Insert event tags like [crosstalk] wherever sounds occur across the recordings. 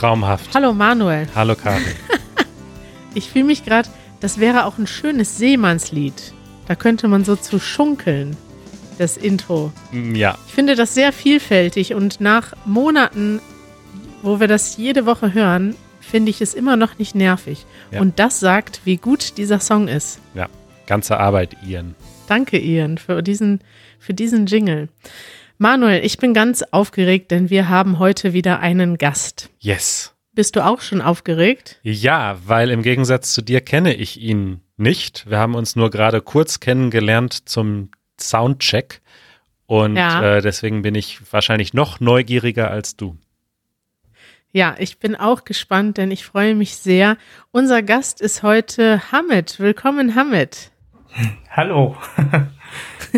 Traumhaft. Hallo Manuel. Hallo Karin. [laughs] ich fühle mich gerade, das wäre auch ein schönes Seemannslied. Da könnte man so zu schunkeln, das Intro. Mm, ja. Ich finde das sehr vielfältig und nach Monaten, wo wir das jede Woche hören, finde ich es immer noch nicht nervig. Ja. Und das sagt, wie gut dieser Song ist. Ja, ganze Arbeit, Ian. Danke, Ian, für diesen, für diesen Jingle. Manuel, ich bin ganz aufgeregt, denn wir haben heute wieder einen Gast. Yes. Bist du auch schon aufgeregt? Ja, weil im Gegensatz zu dir kenne ich ihn nicht. Wir haben uns nur gerade kurz kennengelernt zum Soundcheck. Und Ja. äh, deswegen bin ich wahrscheinlich noch neugieriger als du. Ja, ich bin auch gespannt, denn ich freue mich sehr. Unser Gast ist heute Hamid. Willkommen, Hamid. Hallo. [laughs]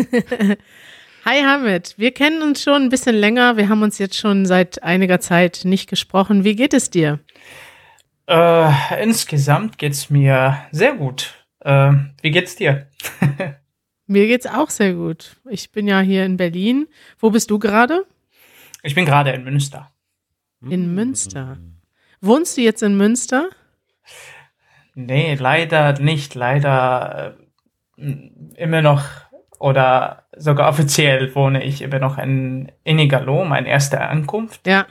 Hi Hamid, wir kennen uns schon ein bisschen länger. Wir haben uns jetzt schon seit einiger Zeit nicht gesprochen. Wie geht es dir? Äh, insgesamt geht's mir sehr gut. Äh, wie geht's dir? [laughs] Mir geht's auch sehr gut. Ich bin ja hier in Berlin. Wo bist du gerade? Ich bin gerade in Münster. In Münster. Wohnst du jetzt in Münster? Nee, leider nicht. Leider äh, immer noch oder sogar offiziell wohne ich immer noch in Inigalo, meine erste Ankunft. Ja.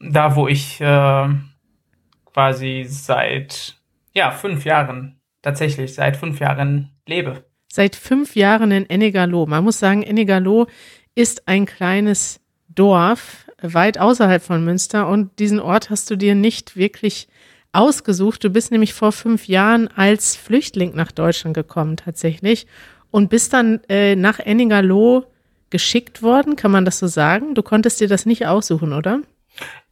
Da, wo ich äh, quasi seit ja fünf Jahren tatsächlich seit fünf Jahren lebe. Seit fünf Jahren in Enegalo. Man muss sagen, Enegalo ist ein kleines Dorf weit außerhalb von Münster und diesen Ort hast du dir nicht wirklich ausgesucht. Du bist nämlich vor fünf Jahren als Flüchtling nach Deutschland gekommen tatsächlich und bist dann äh, nach Enegalo geschickt worden, kann man das so sagen? Du konntest dir das nicht aussuchen, oder?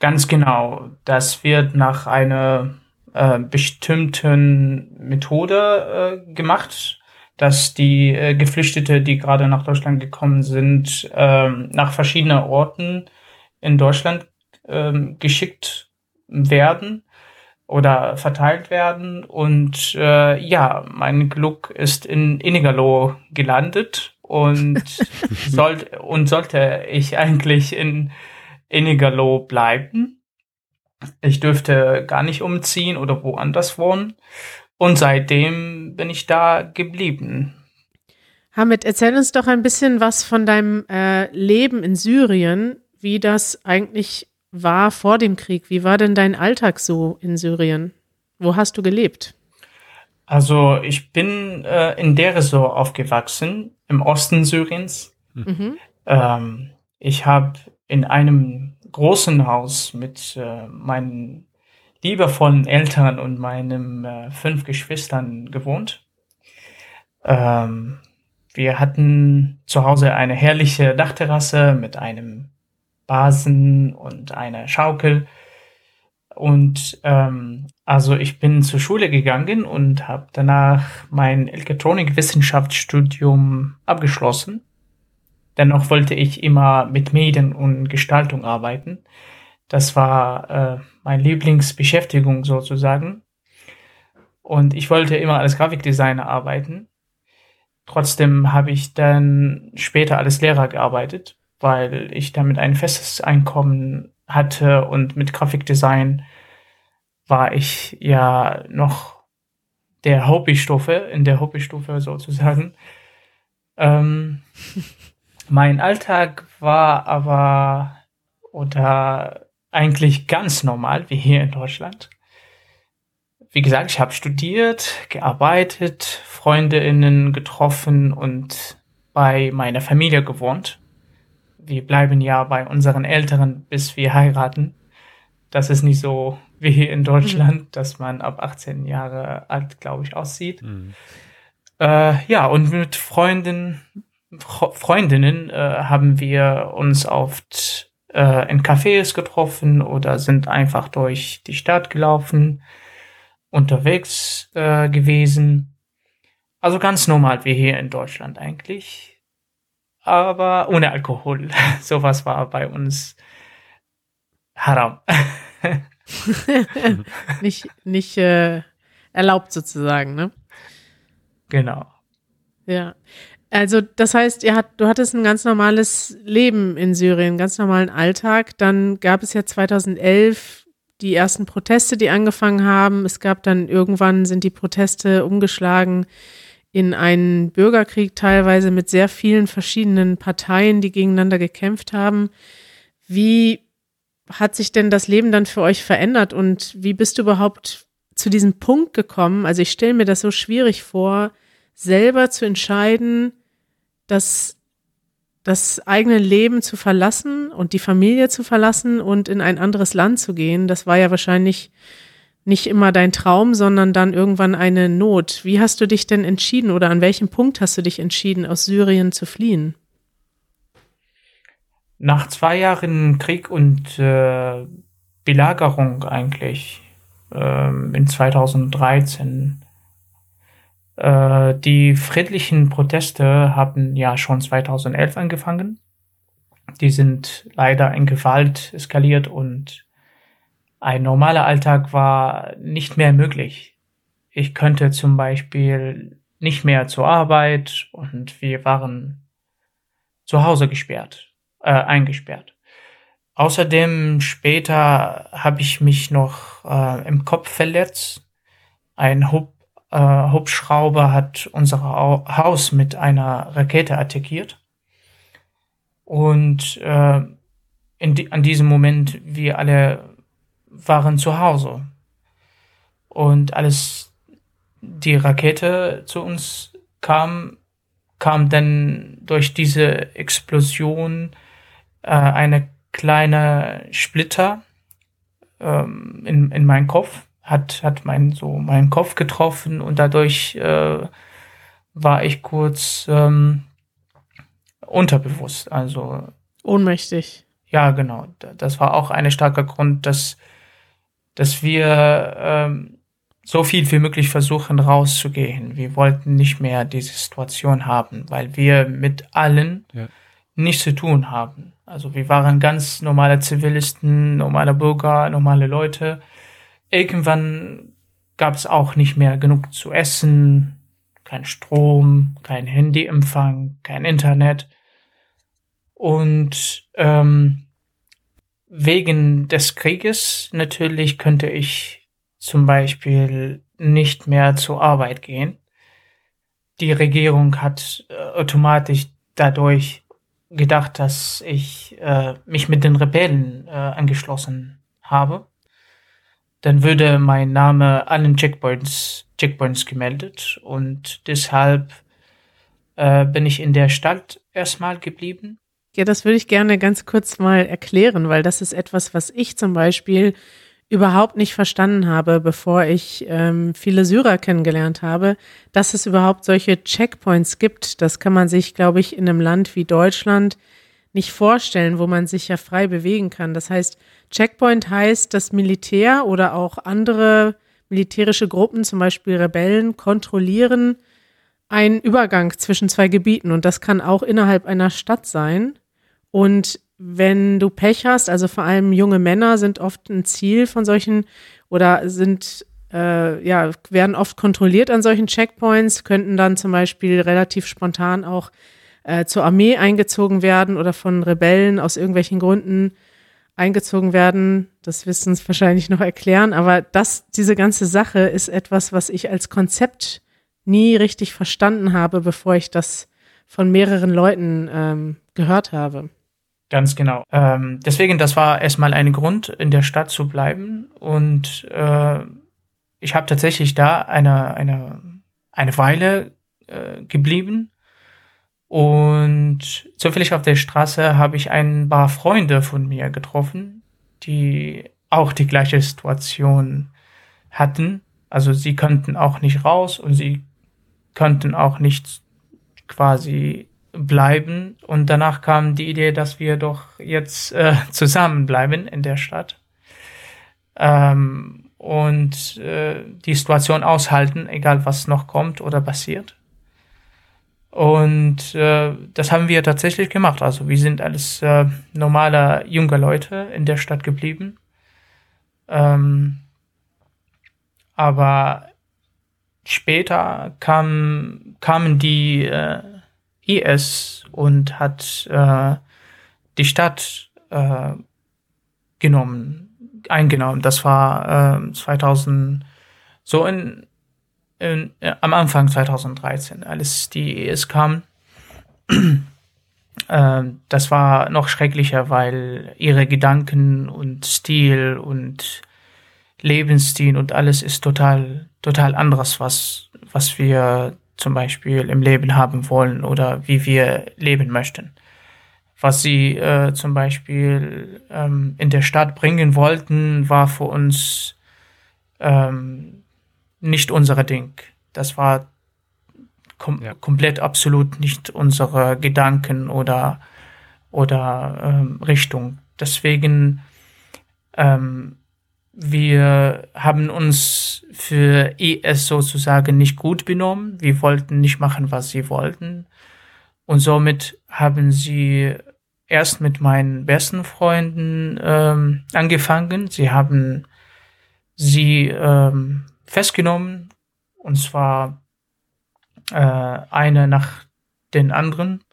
Ganz genau. Das wird nach einer äh, bestimmten Methode äh, gemacht, dass die äh, Geflüchtete, die gerade nach Deutschland gekommen sind, ähm, nach verschiedenen Orten in Deutschland ähm, geschickt werden oder verteilt werden. Und äh, ja, mein Glück ist in Inigalo gelandet und, [laughs] sollte und sollte ich eigentlich in Inigalo bleiben. Ich dürfte gar nicht umziehen oder woanders wohnen. Und seitdem bin ich da geblieben. Hamid, erzähl uns doch ein bisschen was von deinem äh, Leben in Syrien, wie das eigentlich war vor dem Krieg. Wie war denn dein Alltag so in Syrien? Wo hast du gelebt? Also ich bin äh, in Deresor aufgewachsen, im Osten Syriens. Mhm. Ähm, ich habe in einem großen Haus mit äh, meinen liebevollen Eltern und meinen äh, fünf Geschwistern gewohnt. Ähm, wir hatten zu Hause eine herrliche Dachterrasse mit einem Basen und einer Schaukel. Und ähm, also ich bin zur Schule gegangen und habe danach mein Elektronikwissenschaftsstudium abgeschlossen. Dennoch wollte ich immer mit Medien und Gestaltung arbeiten. Das war äh, meine Lieblingsbeschäftigung sozusagen. Und ich wollte immer als Grafikdesigner arbeiten. Trotzdem habe ich dann später als Lehrer gearbeitet, weil ich damit ein festes Einkommen hatte und mit Grafikdesign war ich ja noch der Hobbystufe, in der Hobbystufe sozusagen. Ähm, [laughs] mein Alltag war aber oder eigentlich ganz normal wie hier in Deutschland. Wie gesagt, ich habe studiert, gearbeitet, Freundinnen getroffen und bei meiner Familie gewohnt. Wir bleiben ja bei unseren Eltern, bis wir heiraten. Das ist nicht so wie hier in Deutschland, dass man ab 18 Jahre alt, glaube ich, aussieht. Mhm. Äh, ja, und mit Freundinnen, Fre- Freundinnen äh, haben wir uns oft äh, in Cafés getroffen oder sind einfach durch die Stadt gelaufen, unterwegs äh, gewesen. Also ganz normal wie hier in Deutschland eigentlich. Aber ohne Alkohol. [laughs] Sowas war bei uns haram. [laughs] nicht nicht äh, erlaubt sozusagen, ne? genau. Ja. Also das heißt, ihr hat, du hattest ein ganz normales Leben in Syrien, einen ganz normalen Alltag. Dann gab es ja 2011 die ersten Proteste, die angefangen haben. Es gab dann irgendwann sind die Proteste umgeschlagen in einen Bürgerkrieg teilweise mit sehr vielen verschiedenen Parteien, die gegeneinander gekämpft haben. Wie hat sich denn das Leben dann für euch verändert und wie bist du überhaupt zu diesem Punkt gekommen? Also ich stelle mir das so schwierig vor, selber zu entscheiden, dass das eigene Leben zu verlassen und die Familie zu verlassen und in ein anderes Land zu gehen. Das war ja wahrscheinlich nicht immer dein Traum, sondern dann irgendwann eine Not. Wie hast du dich denn entschieden oder an welchem Punkt hast du dich entschieden, aus Syrien zu fliehen? Nach zwei Jahren Krieg und äh, Belagerung eigentlich äh, in 2013 äh, die friedlichen Proteste haben ja schon 2011 angefangen. Die sind leider in Gewalt eskaliert und ein normaler Alltag war nicht mehr möglich. Ich könnte zum Beispiel nicht mehr zur Arbeit und wir waren zu Hause gesperrt, äh, eingesperrt. Außerdem später habe ich mich noch äh, im Kopf verletzt. Ein Hub, äh, Hubschrauber hat unser Haus mit einer Rakete attackiert. Und äh, in die, an diesem Moment wir alle waren zu Hause. Und als die Rakete zu uns kam, kam dann durch diese Explosion äh, eine kleine Splitter ähm, in, in meinen Kopf, hat, hat mein, so meinen Kopf getroffen und dadurch äh, war ich kurz ähm, unterbewusst, also ohnmächtig. Ja, genau. Das war auch ein starker Grund, dass dass wir ähm, so viel wie möglich versuchen rauszugehen. Wir wollten nicht mehr diese Situation haben, weil wir mit allen ja. nichts zu tun haben. Also wir waren ganz normale Zivilisten, normale Bürger, normale Leute. Irgendwann gab es auch nicht mehr genug zu essen, kein Strom, kein Handyempfang, kein Internet. Und ähm, wegen des Krieges natürlich könnte ich zum Beispiel nicht mehr zur Arbeit gehen. Die Regierung hat äh, automatisch dadurch gedacht, dass ich äh, mich mit den Rebellen äh, angeschlossen habe. Dann würde mein Name allen Checkpoints, Checkpoints gemeldet und deshalb äh, bin ich in der Stadt erstmal geblieben ja, das würde ich gerne ganz kurz mal erklären, weil das ist etwas, was ich zum Beispiel überhaupt nicht verstanden habe, bevor ich ähm, viele Syrer kennengelernt habe, dass es überhaupt solche Checkpoints gibt. Das kann man sich, glaube ich, in einem Land wie Deutschland nicht vorstellen, wo man sich ja frei bewegen kann. Das heißt, Checkpoint heißt, das Militär oder auch andere militärische Gruppen, zum Beispiel Rebellen, kontrollieren einen Übergang zwischen zwei Gebieten und das kann auch innerhalb einer Stadt sein. Und wenn du Pech hast, also vor allem junge Männer sind oft ein Ziel von solchen oder sind äh, ja werden oft kontrolliert an solchen Checkpoints, könnten dann zum Beispiel relativ spontan auch äh, zur Armee eingezogen werden oder von Rebellen aus irgendwelchen Gründen eingezogen werden. Das wirst du uns wahrscheinlich noch erklären. Aber das, diese ganze Sache ist etwas, was ich als Konzept nie richtig verstanden habe, bevor ich das von mehreren Leuten ähm, gehört habe. Ganz genau. Ähm, deswegen, das war erstmal ein Grund, in der Stadt zu bleiben. Und äh, ich habe tatsächlich da eine, eine, eine Weile äh, geblieben. Und zufällig auf der Straße habe ich ein paar Freunde von mir getroffen, die auch die gleiche Situation hatten. Also sie konnten auch nicht raus und sie konnten auch nicht quasi bleiben. Und danach kam die Idee, dass wir doch jetzt äh, [laughs] zusammenbleiben in der Stadt ähm, und äh, die Situation aushalten, egal was noch kommt oder passiert. Und äh, das haben wir tatsächlich gemacht. Also wir sind als äh, normale junge Leute in der Stadt geblieben. Ähm, aber später kam, kamen die äh, IS und hat äh, die Stadt äh, genommen. eingenommen. Das war äh, 2000, so in, in äh, am Anfang 2013, als die ES kam. [clears throat] äh, das war noch schrecklicher, weil ihre Gedanken und Stil und Lebensstil und alles ist total, total anderes, was, was wir zum Beispiel im Leben haben wollen oder wie wir leben möchten was sie äh, zum Beispiel ähm, in der Stadt bringen wollten, war für uns ähm, nicht unser Ding. Das war kom ja. komplett absolut nicht unsere Gedanken oder oder ähm, Richtung. Deswegen ähm, wir haben uns für ES sozusagen nicht gut benommen. Wir wollten nicht machen, was sie wollten. Und somit haben sie erst mit meinen besten Freunden ähm, angefangen. Sie haben sie ähm, festgenommen und zwar äh, eine nach den anderen.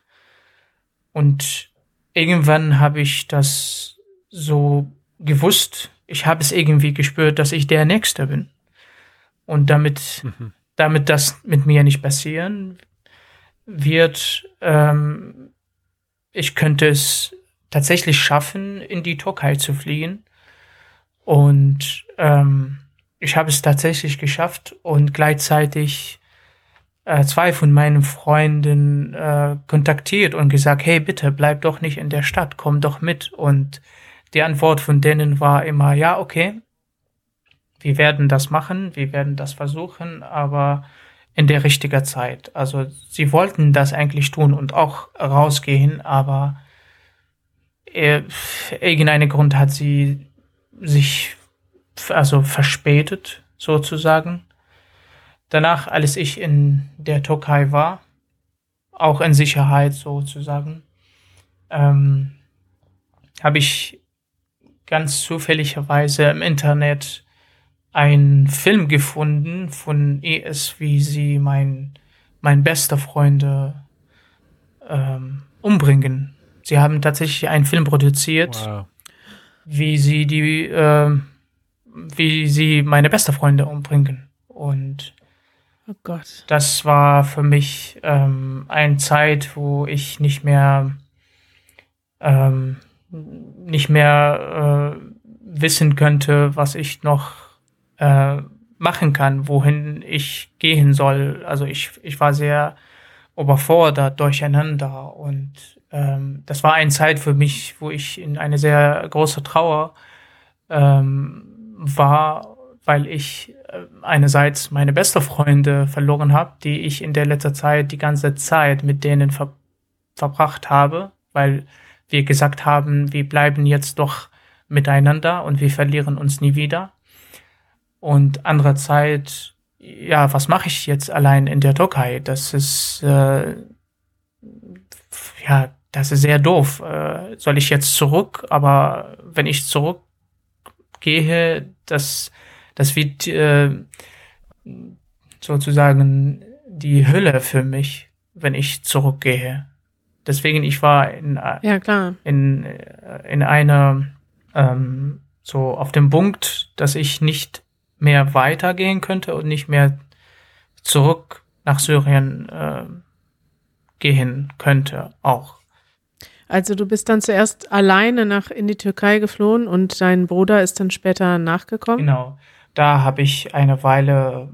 Und irgendwann habe ich das so gewusst. Ich habe es irgendwie gespürt, dass ich der Nächste bin. Und damit, mhm. damit das mit mir nicht passieren wird, ähm, ich könnte es tatsächlich schaffen, in die Türkei zu fliegen. Und ähm, ich habe es tatsächlich geschafft und gleichzeitig äh, zwei von meinen Freunden äh, kontaktiert und gesagt, hey, bitte bleib doch nicht in der Stadt, komm doch mit. Und die Antwort von denen war immer, ja, okay, wir werden das machen, wir werden das versuchen, aber in der richtigen Zeit. Also sie wollten das eigentlich tun und auch rausgehen, aber äh, irgendeinen Grund hat sie sich also verspätet sozusagen. Danach, als ich in der Türkei war, auch in Sicherheit sozusagen, ähm, habe ich ganz zufälligerweise im Internet einen Film gefunden von ES, wie sie mein, mein bester Freunde ähm, umbringen. Sie haben tatsächlich einen Film produziert, wow. wie sie die, äh, wie sie meine beste Freunde umbringen. Und oh Gott. das war für mich ähm, eine Zeit, wo ich nicht mehr ähm, nicht mehr äh, wissen könnte, was ich noch äh, machen kann, wohin ich gehen soll. Also ich, ich war sehr überfordert, durcheinander und ähm, das war eine Zeit für mich, wo ich in eine sehr große Trauer ähm, war, weil ich äh, einerseits meine beste Freunde verloren habe, die ich in der letzten Zeit die ganze Zeit mit denen ver verbracht habe, weil wir gesagt haben, wir bleiben jetzt doch miteinander und wir verlieren uns nie wieder. Und andererseits, ja, was mache ich jetzt allein in der Türkei? Das ist, äh, ja, das ist sehr doof. Äh, soll ich jetzt zurück? Aber wenn ich zurückgehe, das, das wird äh, sozusagen die Hülle für mich, wenn ich zurückgehe. Deswegen, ich war in, ja, klar. in, in einer, ähm, so auf dem Punkt, dass ich nicht mehr weitergehen könnte und nicht mehr zurück nach Syrien äh, gehen könnte auch. Also du bist dann zuerst alleine nach in die Türkei geflohen und dein Bruder ist dann später nachgekommen? Genau. Da habe ich eine Weile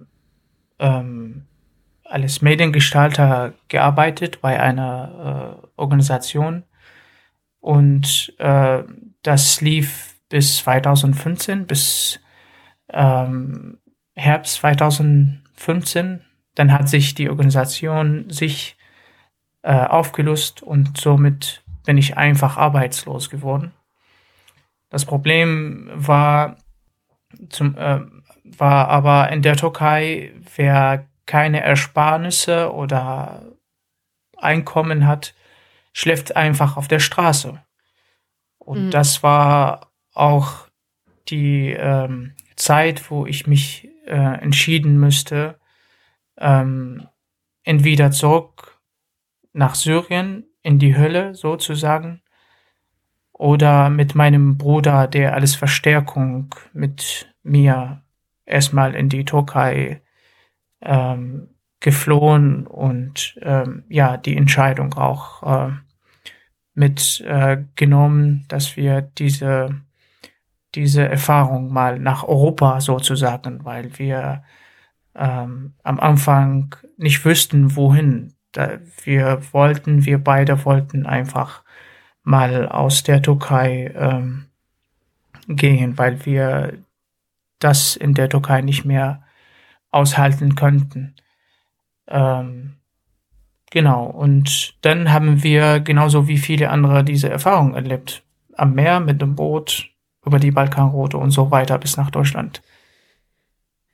ähm, als Mediengestalter gearbeitet bei einer äh, Organisation und äh, das lief bis 2015, bis ähm, Herbst 2015. Dann hat sich die Organisation sich äh, aufgelöst und somit bin ich einfach arbeitslos geworden. Das Problem war, zum, äh, war aber in der Türkei, wer keine Ersparnisse oder Einkommen hat, schläft einfach auf der Straße. Und mhm. das war auch die ähm, Zeit, wo ich mich äh, entschieden müsste, ähm, entweder zurück nach Syrien in die Hölle sozusagen Oder mit meinem Bruder, der als Verstärkung mit mir erstmal in die Türkei ähm, geflohen und ähm, ja, die Entscheidung auch äh, mitgenommen, äh, dass wir diese, diese Erfahrung mal nach Europa sozusagen, weil wir ähm, am Anfang nicht wüssten, wohin. Da wir wollten, wir beide wollten einfach mal aus der Türkei ähm, gehen, weil wir das in der Türkei nicht mehr aushalten könnten. Ähm, genau, und dann haben wir genauso wie viele andere diese Erfahrung erlebt. Am Meer mit dem Boot, über die Balkanroute und so weiter bis nach Deutschland.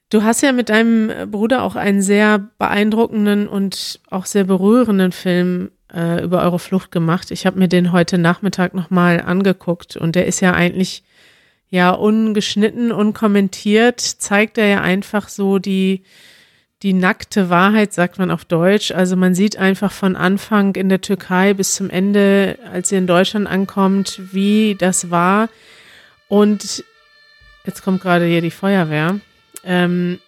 Du hast ja mit deinem Bruder auch einen sehr beeindruckenden und auch sehr berührenden Film äh, über eure Flucht gemacht. Ich habe mir den heute Nachmittag nochmal angeguckt und der ist ja eigentlich ja ungeschnitten, unkommentiert, zeigt er ja einfach so die, die nackte Wahrheit, sagt man auf Deutsch. Also man sieht einfach von Anfang in der Türkei bis zum Ende, als ihr in Deutschland ankommt, wie das war. Und jetzt kommt gerade hier die Feuerwehr. Ähm,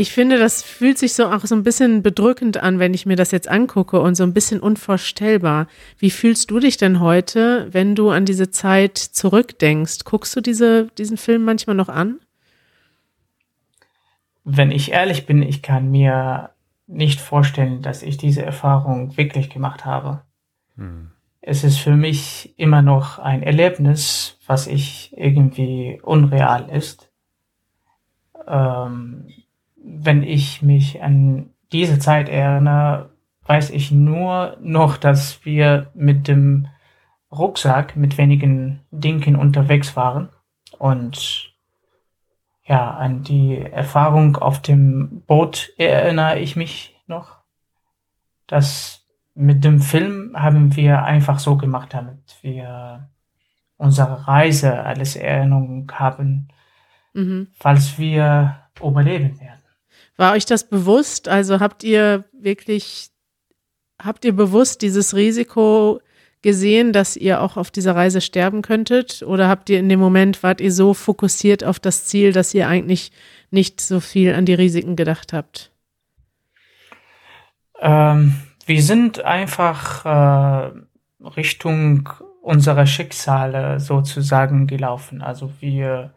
ich finde, das fühlt sich so auch so ein bisschen bedrückend an, wenn ich mir das jetzt angucke und so ein bisschen unvorstellbar. Wie fühlst du dich denn heute, wenn du an diese Zeit zurückdenkst? Guckst du diese, diesen Film manchmal noch an? Wenn ich ehrlich bin, ich kann mir nicht vorstellen, dass ich diese Erfahrung wirklich gemacht habe. Hm. Es ist für mich immer noch ein Erlebnis, was ich irgendwie unreal ist. Ähm, wenn ich mich an diese Zeit erinnere, weiß ich nur noch, dass wir mit dem Rucksack mit wenigen Dingen unterwegs waren und ja, an die Erfahrung auf dem Boot erinnere ich mich noch. Das mit dem Film haben wir einfach so gemacht, damit wir unsere Reise als Erinnerung haben, mhm. falls wir überleben werden. War euch das bewusst? Also habt ihr wirklich, habt ihr bewusst dieses Risiko gesehen, dass ihr auch auf dieser Reise sterben könntet? Oder habt ihr in dem Moment, wart ihr so fokussiert auf das Ziel, dass ihr eigentlich nicht so viel an die Risiken gedacht habt? Ähm, wir sind einfach äh, Richtung unserer Schicksale sozusagen gelaufen. Also wir,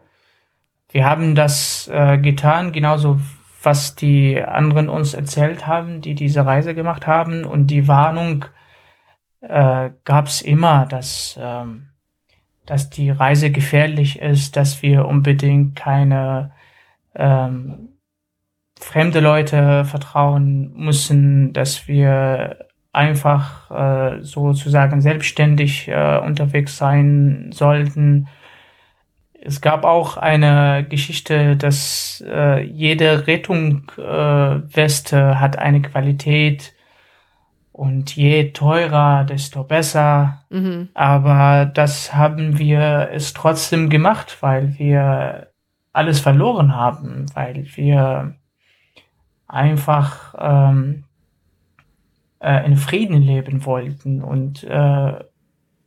wir haben das äh, getan, genauso was die anderen uns erzählt haben, die diese Reise gemacht haben. Und die Warnung äh, gab es immer, dass, ähm, dass die Reise gefährlich ist, dass wir unbedingt keine ähm, fremde Leute vertrauen müssen, dass wir einfach äh, sozusagen selbstständig äh, unterwegs sein sollten es gab auch eine Geschichte, dass äh, jede Rettungsweste äh, hat eine Qualität und je teurer, desto besser. Mhm. Aber das haben wir es trotzdem gemacht, weil wir alles verloren haben, weil wir einfach ähm, äh, in Frieden leben wollten und äh,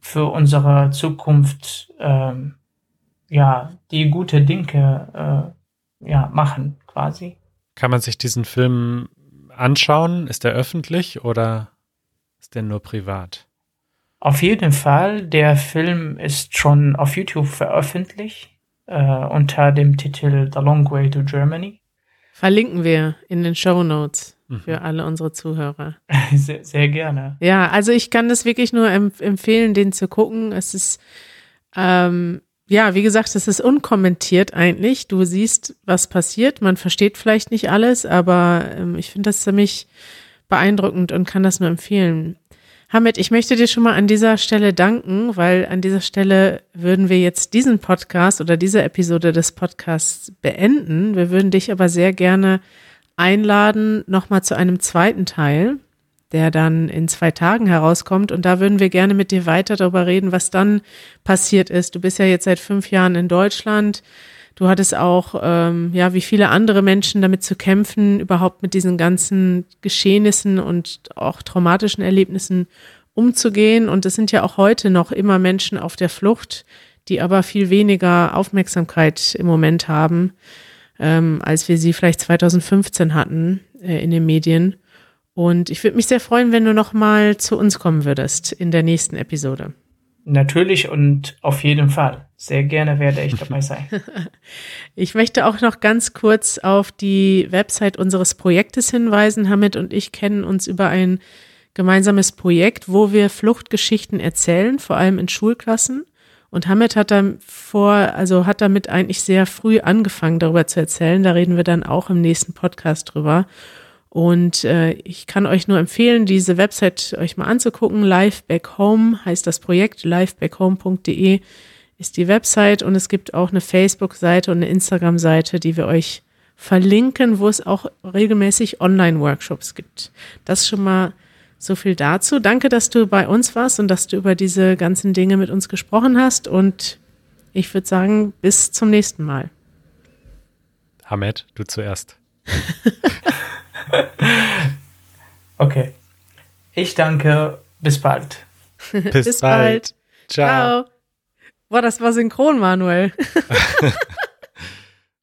für unsere Zukunft ähm, ja, die gute Dinge äh, ja, machen, quasi. Kann man sich diesen Film anschauen? Ist er öffentlich oder ist der nur privat? Auf jeden Fall. Der Film ist schon auf YouTube veröffentlicht äh, unter dem Titel The Long Way to Germany. Verlinken wir in den Show Notes mhm. für alle unsere Zuhörer. [laughs] sehr, sehr, gerne. Ja, also ich kann das wirklich nur empf empfehlen, den zu gucken. Es ist ähm, ja, wie gesagt, es ist unkommentiert eigentlich. Du siehst, was passiert. Man versteht vielleicht nicht alles, aber ähm, ich finde das ziemlich beeindruckend und kann das nur empfehlen. Hamid, ich möchte dir schon mal an dieser Stelle danken, weil an dieser Stelle würden wir jetzt diesen Podcast oder diese Episode des Podcasts beenden. Wir würden dich aber sehr gerne einladen, nochmal zu einem zweiten Teil der dann in zwei Tagen herauskommt. Und da würden wir gerne mit dir weiter darüber reden, was dann passiert ist. Du bist ja jetzt seit fünf Jahren in Deutschland. Du hattest auch, ähm, ja, wie viele andere Menschen damit zu kämpfen, überhaupt mit diesen ganzen Geschehnissen und auch traumatischen Erlebnissen umzugehen. Und es sind ja auch heute noch immer Menschen auf der Flucht, die aber viel weniger Aufmerksamkeit im Moment haben, ähm, als wir sie vielleicht 2015 hatten äh, in den Medien. Und ich würde mich sehr freuen, wenn du noch mal zu uns kommen würdest in der nächsten Episode. Natürlich und auf jeden Fall. Sehr gerne werde ich dabei sein. [laughs] ich möchte auch noch ganz kurz auf die Website unseres Projektes hinweisen. Hamid und ich kennen uns über ein gemeinsames Projekt, wo wir Fluchtgeschichten erzählen, vor allem in Schulklassen. Und Hamid hat dann vor, also hat damit eigentlich sehr früh angefangen, darüber zu erzählen. Da reden wir dann auch im nächsten Podcast drüber. Und äh, ich kann euch nur empfehlen, diese Website euch mal anzugucken. Live Back Home heißt das Projekt. livebackHome.de ist die Website und es gibt auch eine Facebook-Seite und eine Instagram-Seite, die wir euch verlinken, wo es auch regelmäßig Online-Workshops gibt. Das schon mal so viel dazu. Danke, dass du bei uns warst und dass du über diese ganzen Dinge mit uns gesprochen hast. Und ich würde sagen, bis zum nächsten Mal. Ahmed, du zuerst. [laughs] [laughs] okay. Ich danke. Bis bald. Bis, Bis bald. bald. Ciao. Ciao. Boah, das war synchron, Manuel. [laughs]